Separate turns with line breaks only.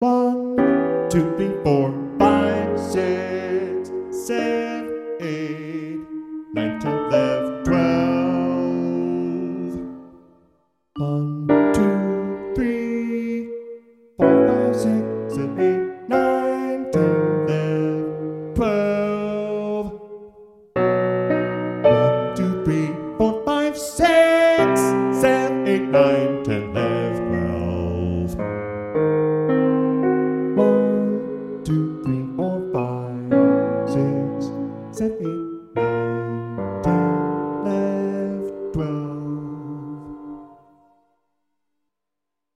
One, two, three, four, five, six, seven, eight, nine, ten, eleven, twelve. One, two, three, four, five, six, seven, eight, nine, ten, eleven, twelve. One, two, three, four, five, six, seven, eight, nine, ten. 11, happy day.